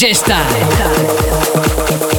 DJ Style.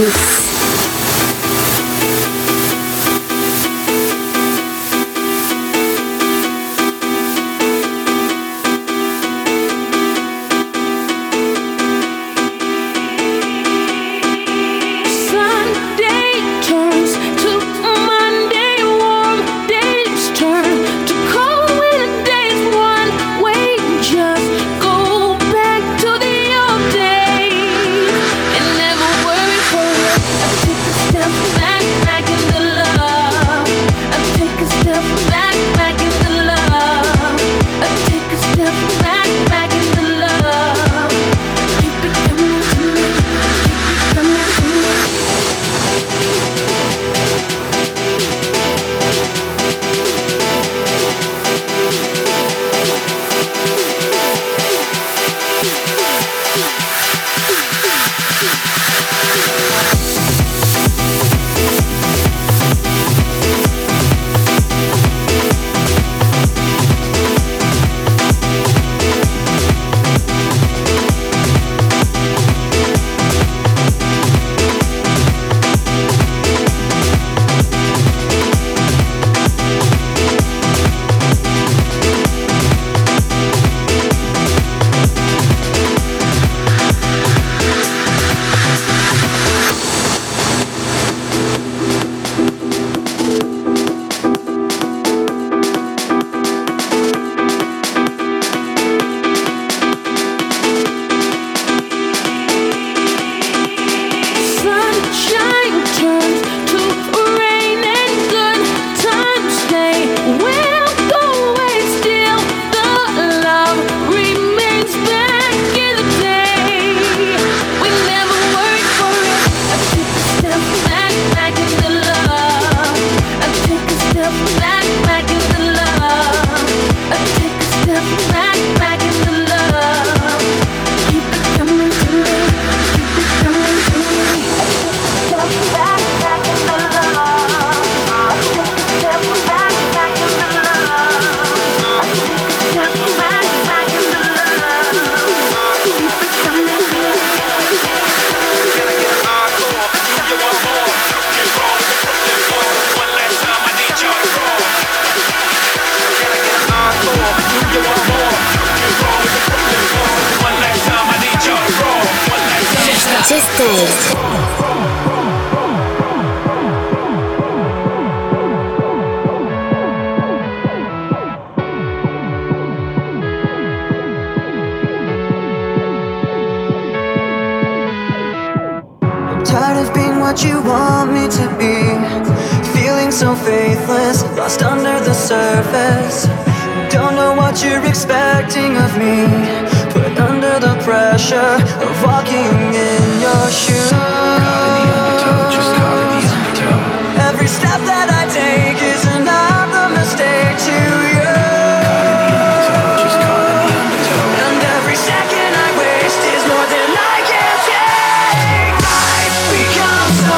Mix,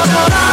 no, no, no.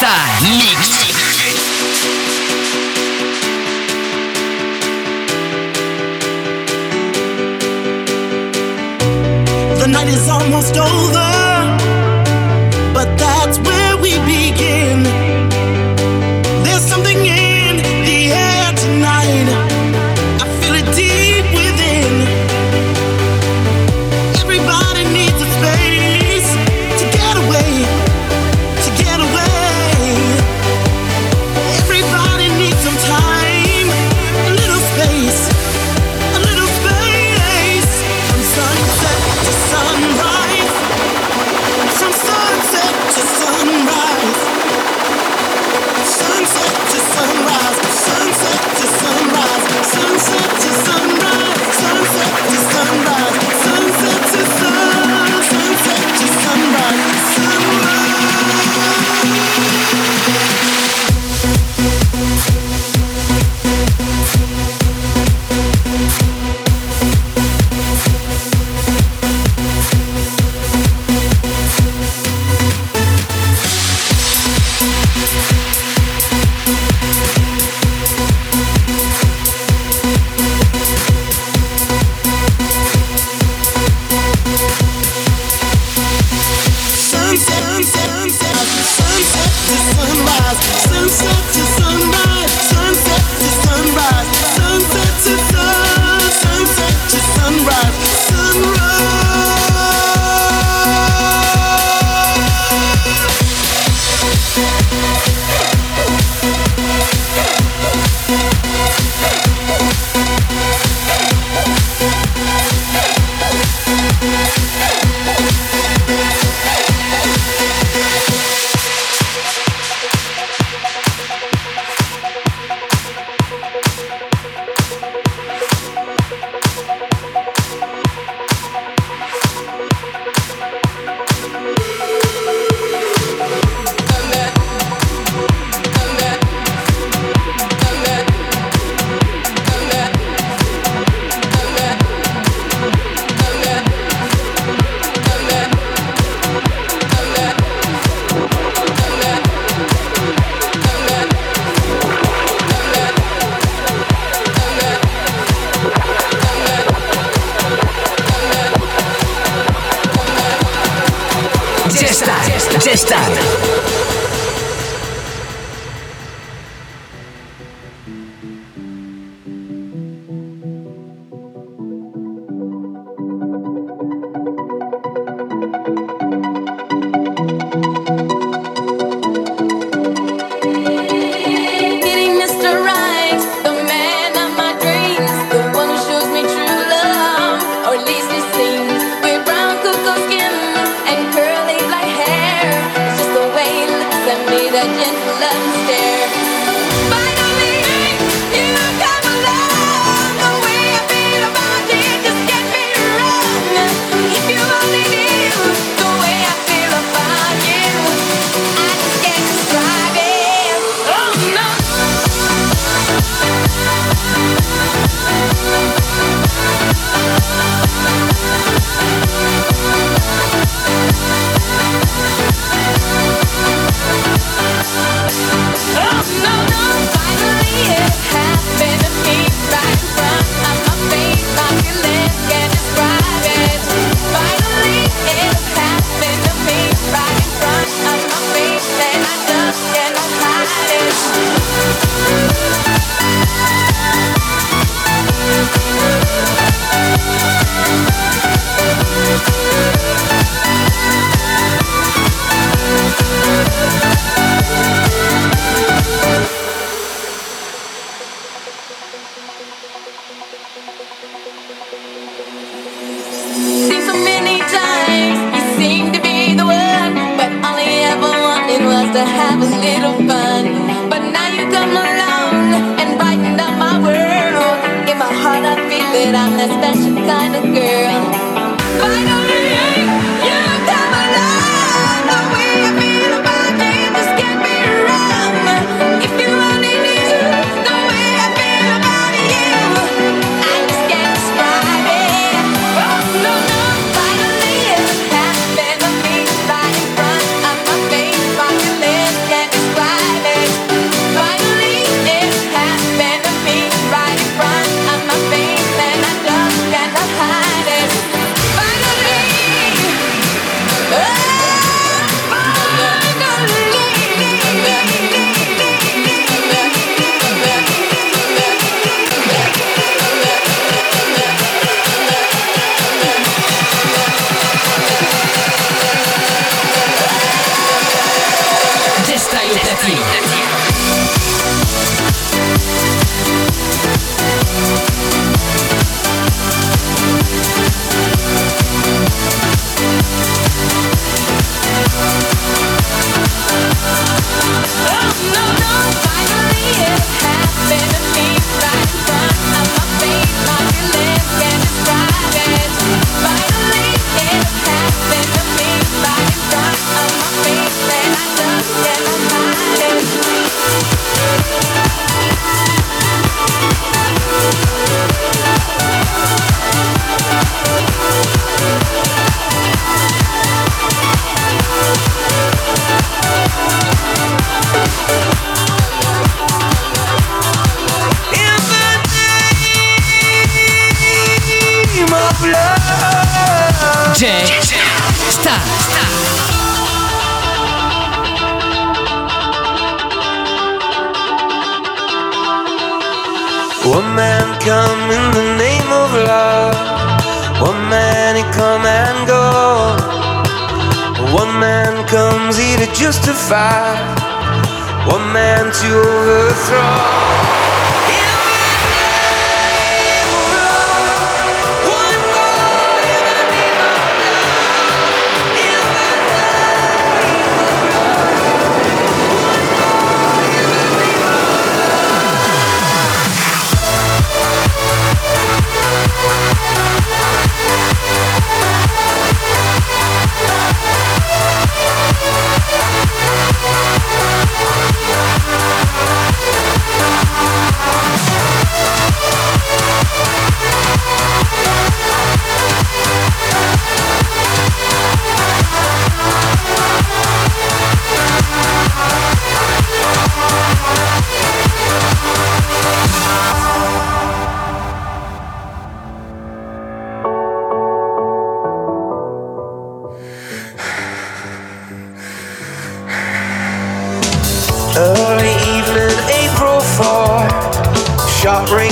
The night is almost over.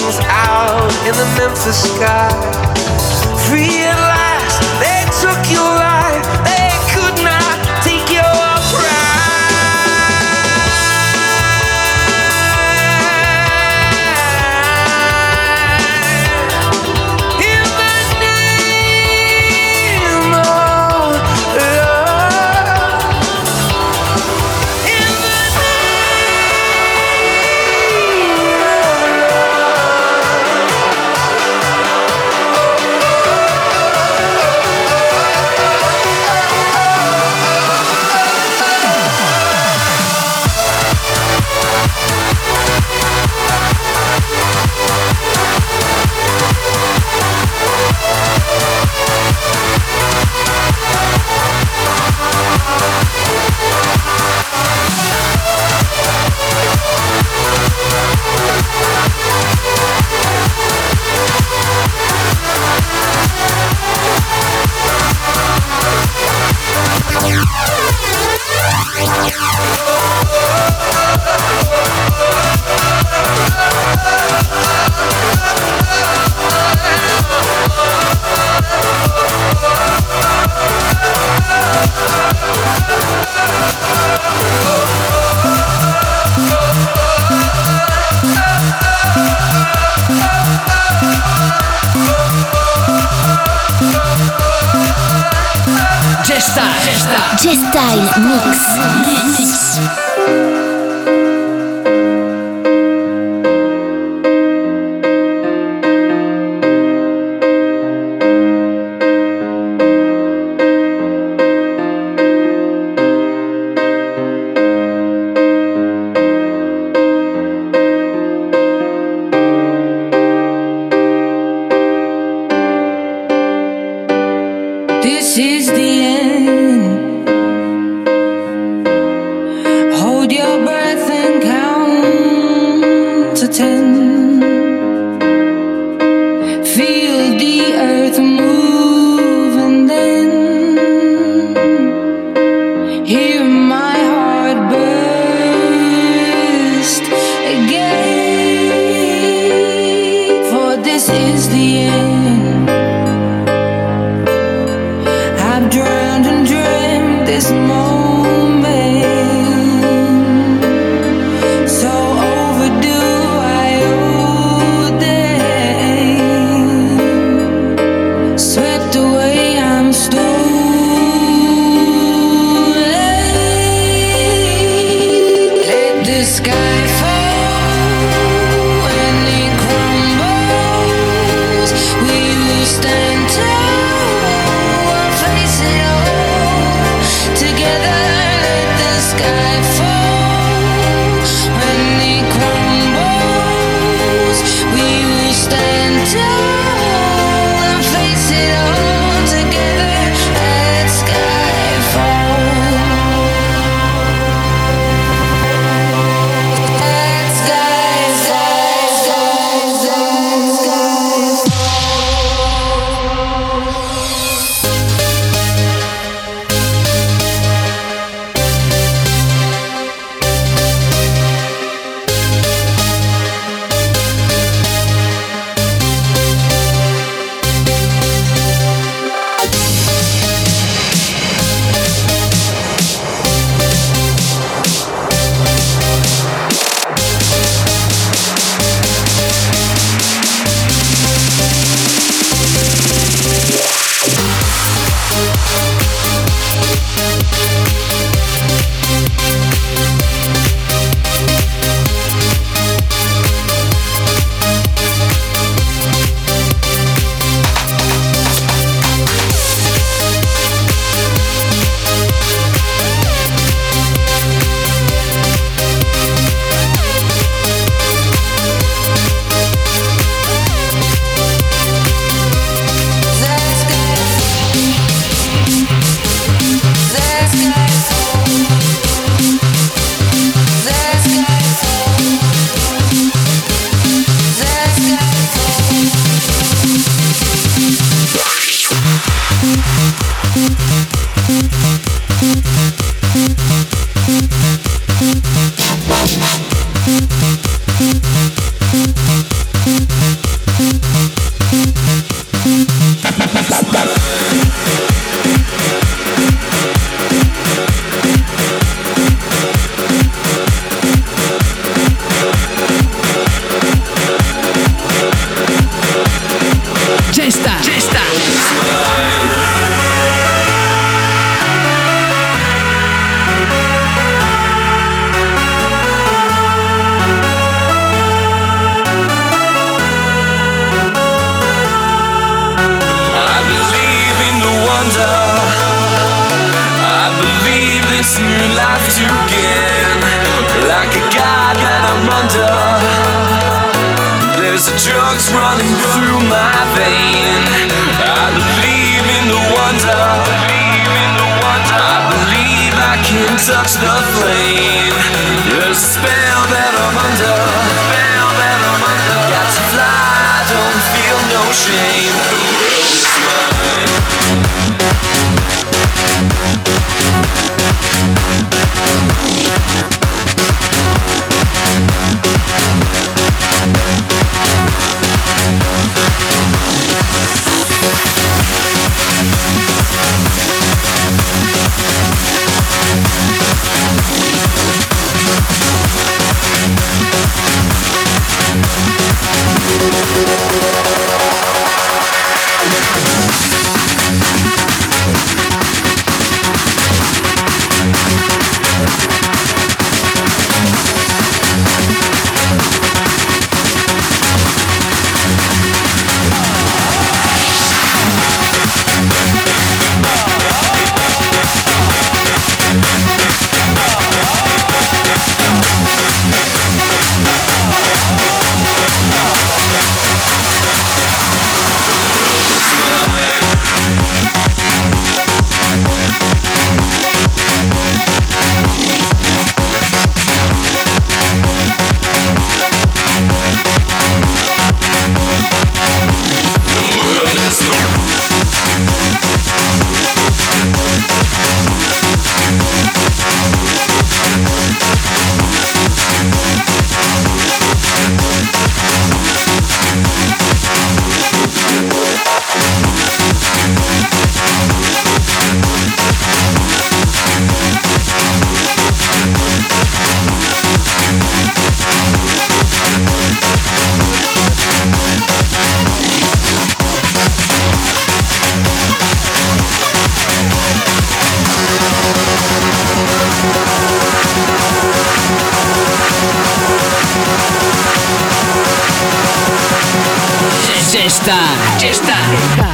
wings out in the Memphis sky. Free touch the flame. You're the spell that I'm under. Spell that I'm under. Got to fly, don't feel no shame. está. Está.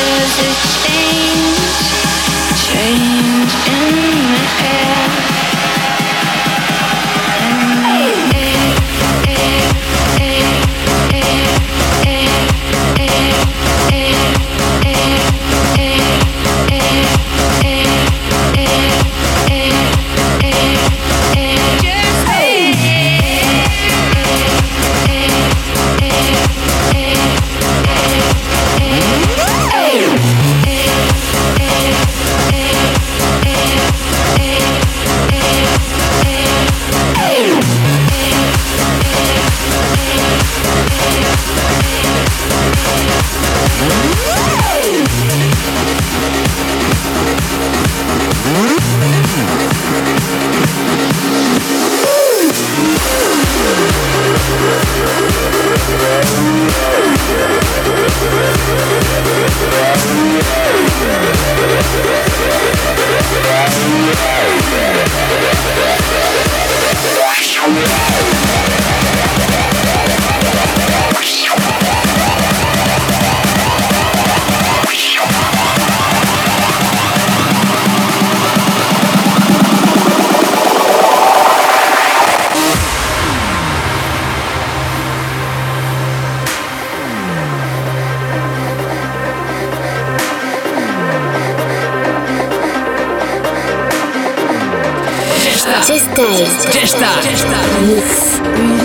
Music Yeah. Tuesday. Já está.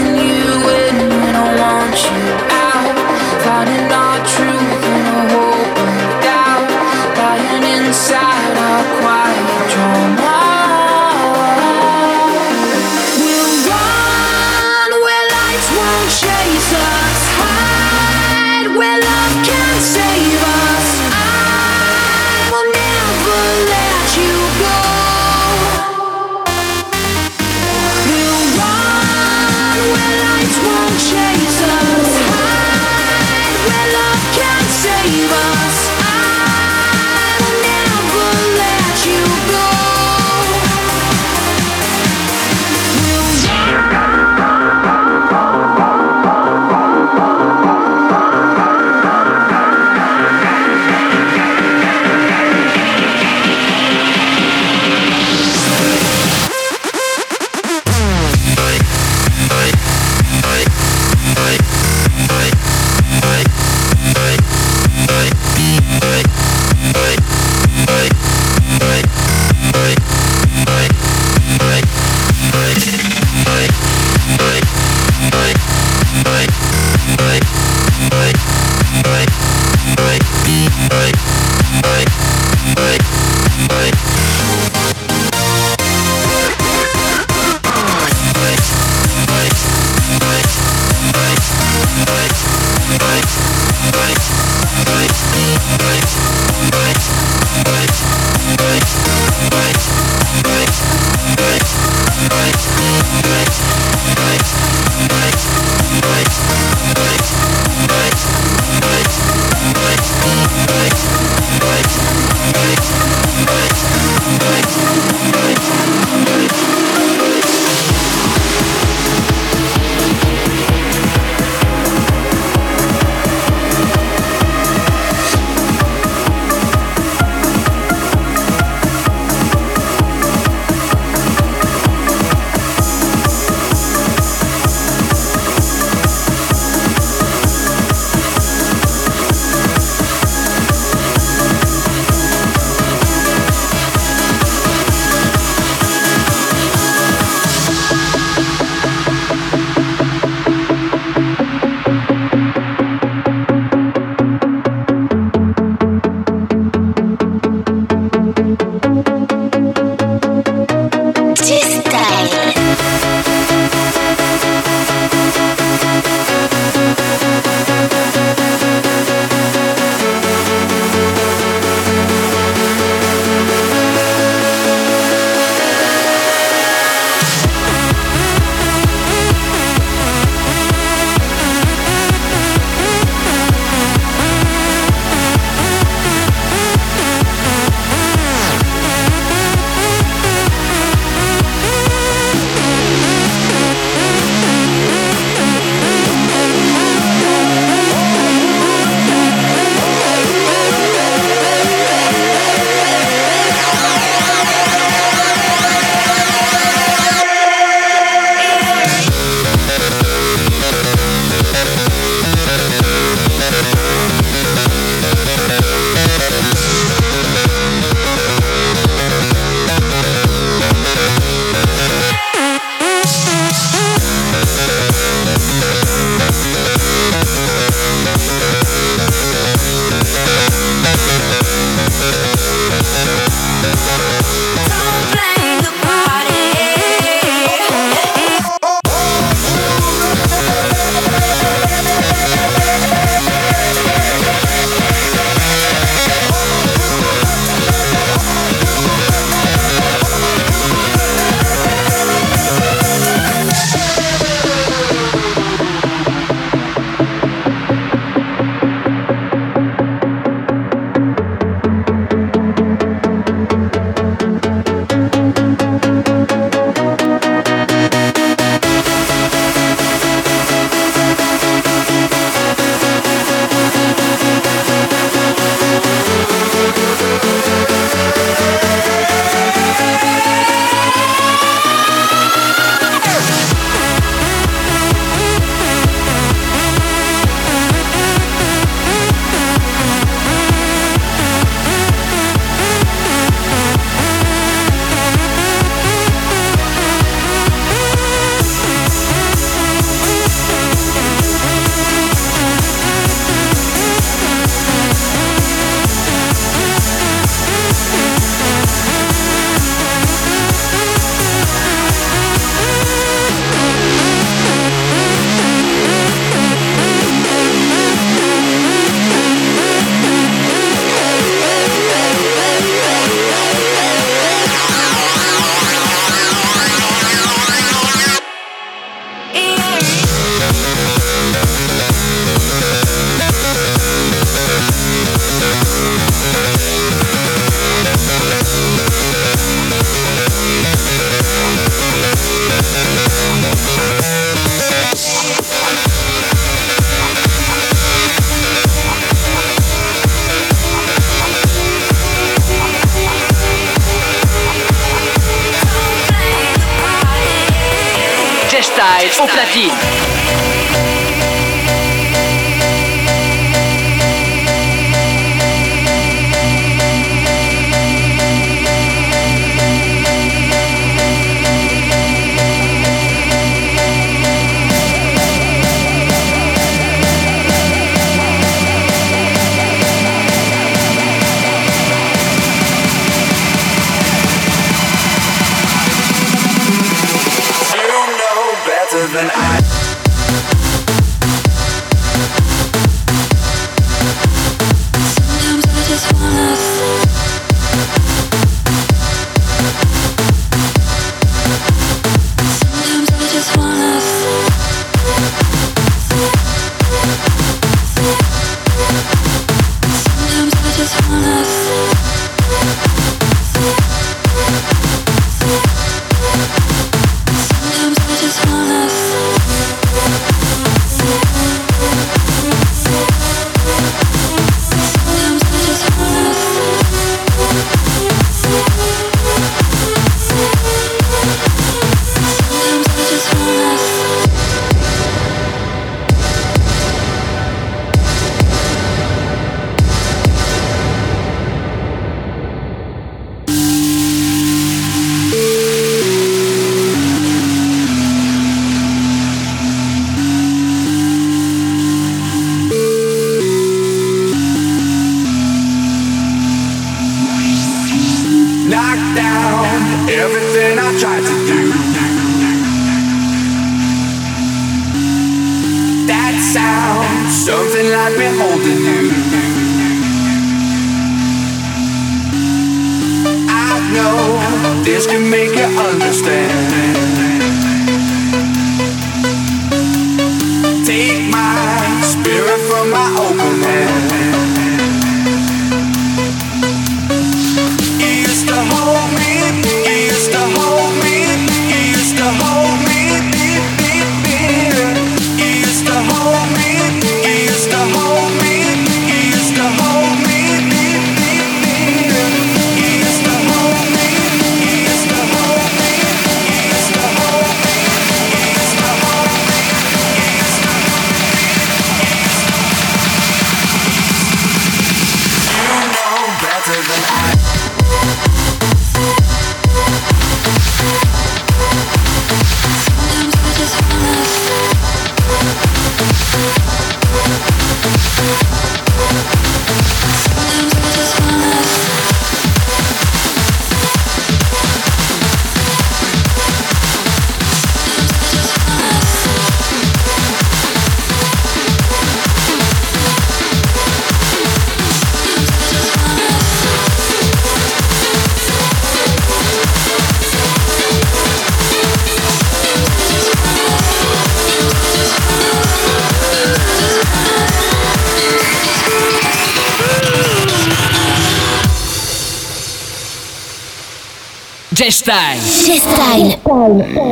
Chestyle. Chestyle.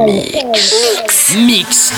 Mix. Mix.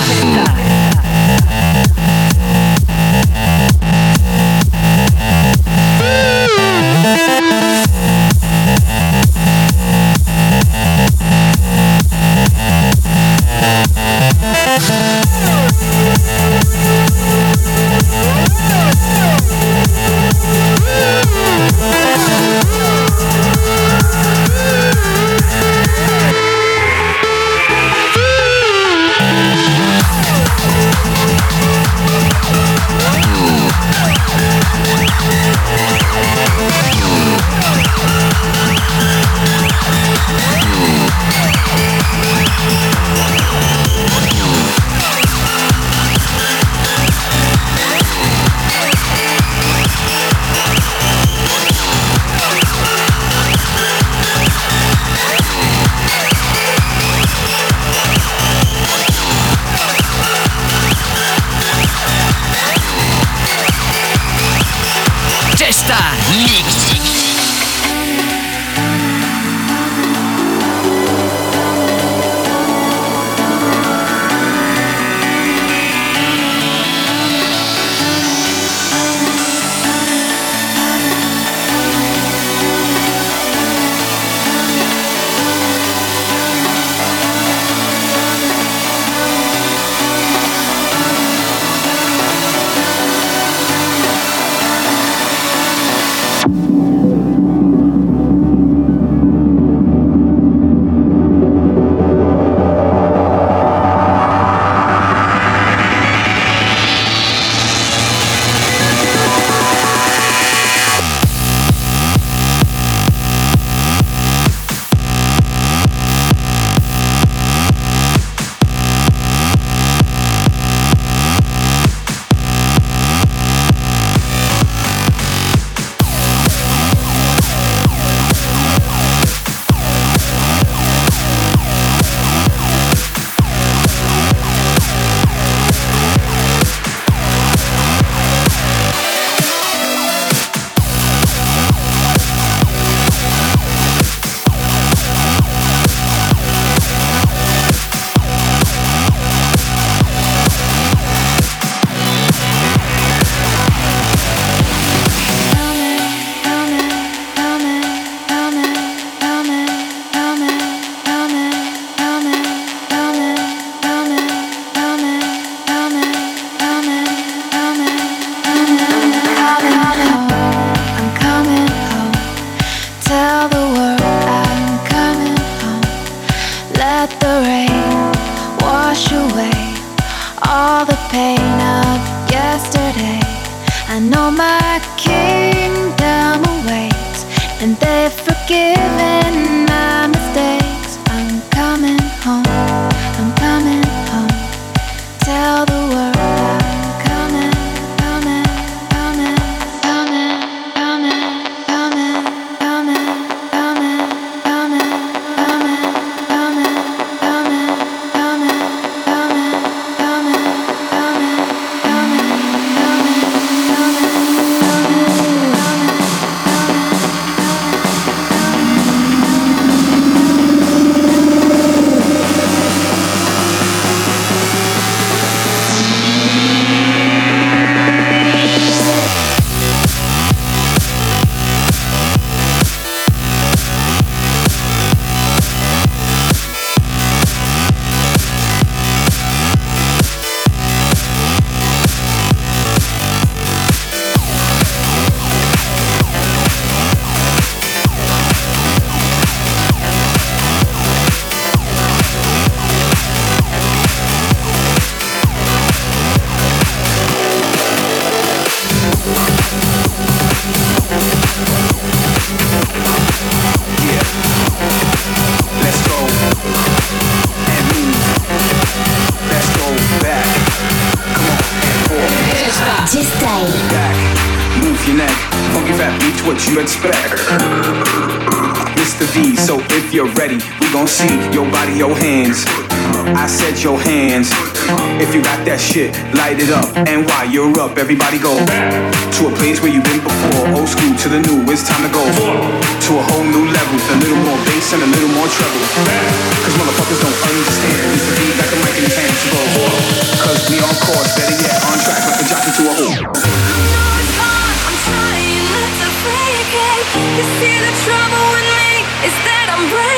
J-Style. Shit, light it up. And while you're up, everybody go to a place where you've been before. Old school to the new, it's time to go to a whole new level. A little more bass and a little more treble. Cause motherfuckers don't understand. Mr. V got the mic in his hands go. Cause we on course, better yet, on track like a jockey to a hole. A. You see the trouble with me is that I'm breaking.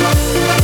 Thank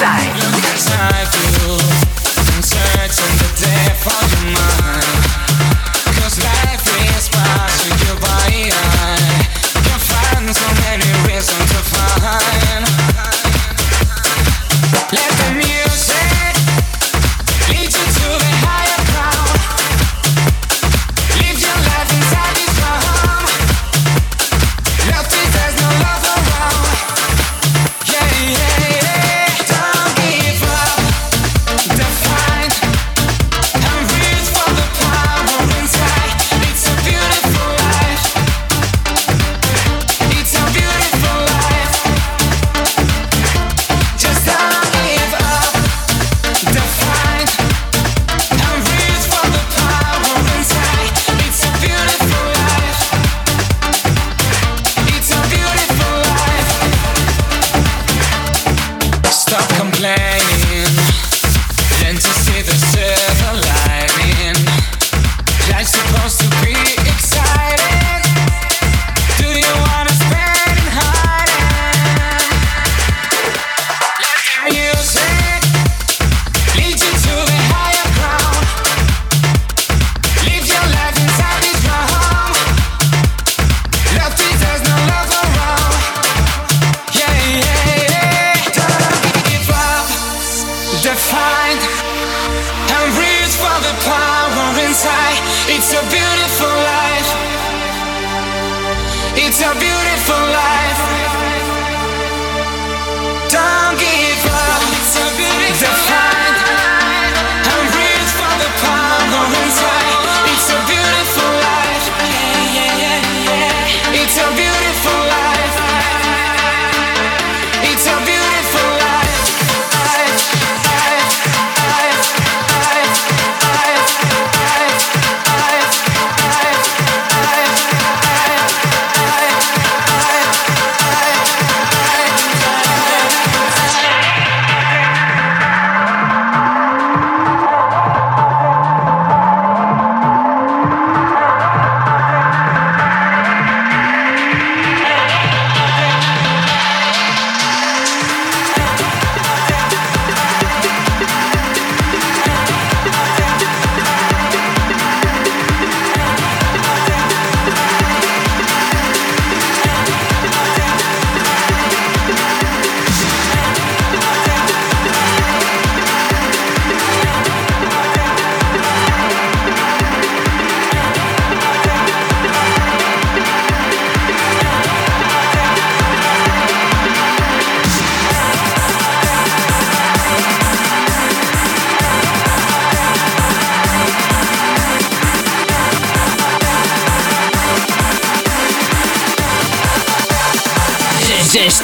inside. Inside you, inside on the depth of your mind.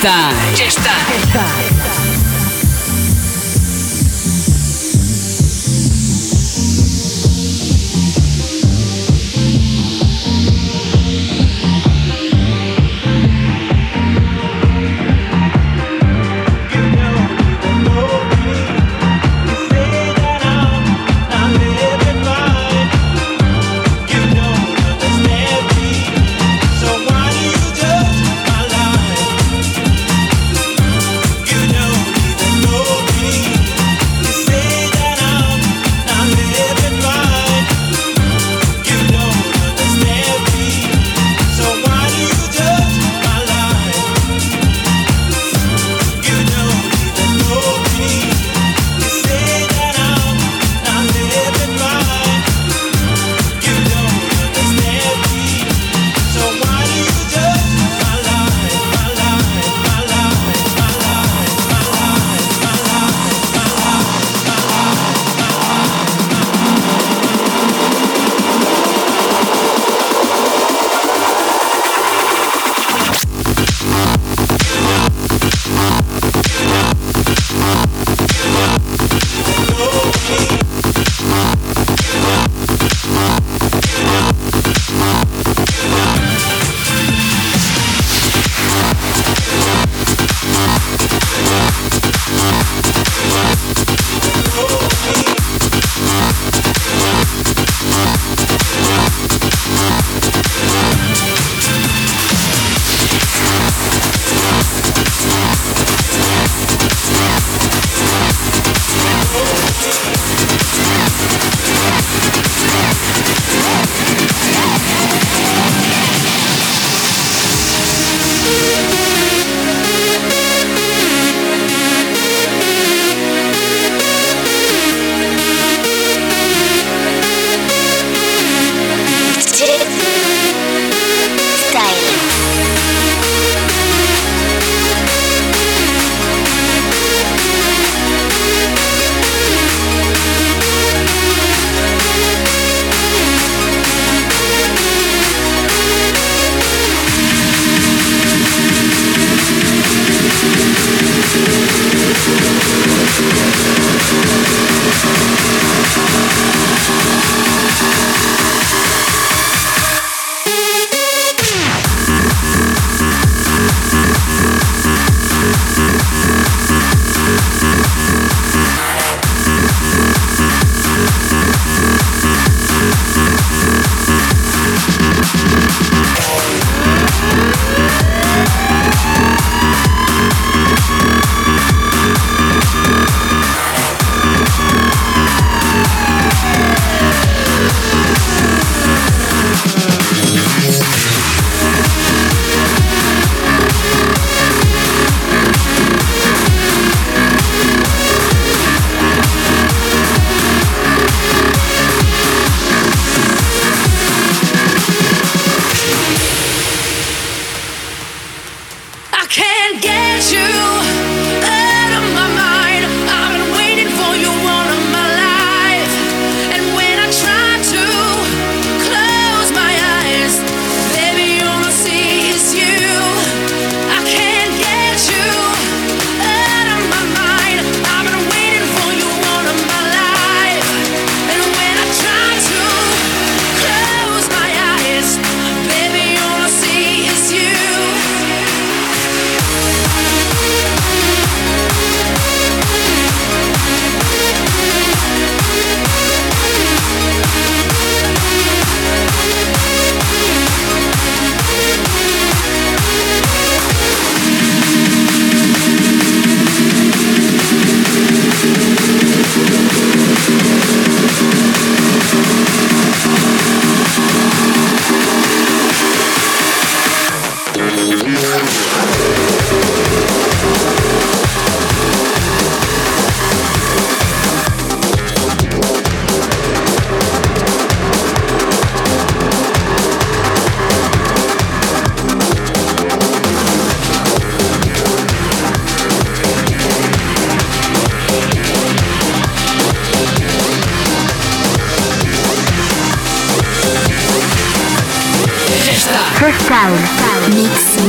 Time.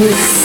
Mix.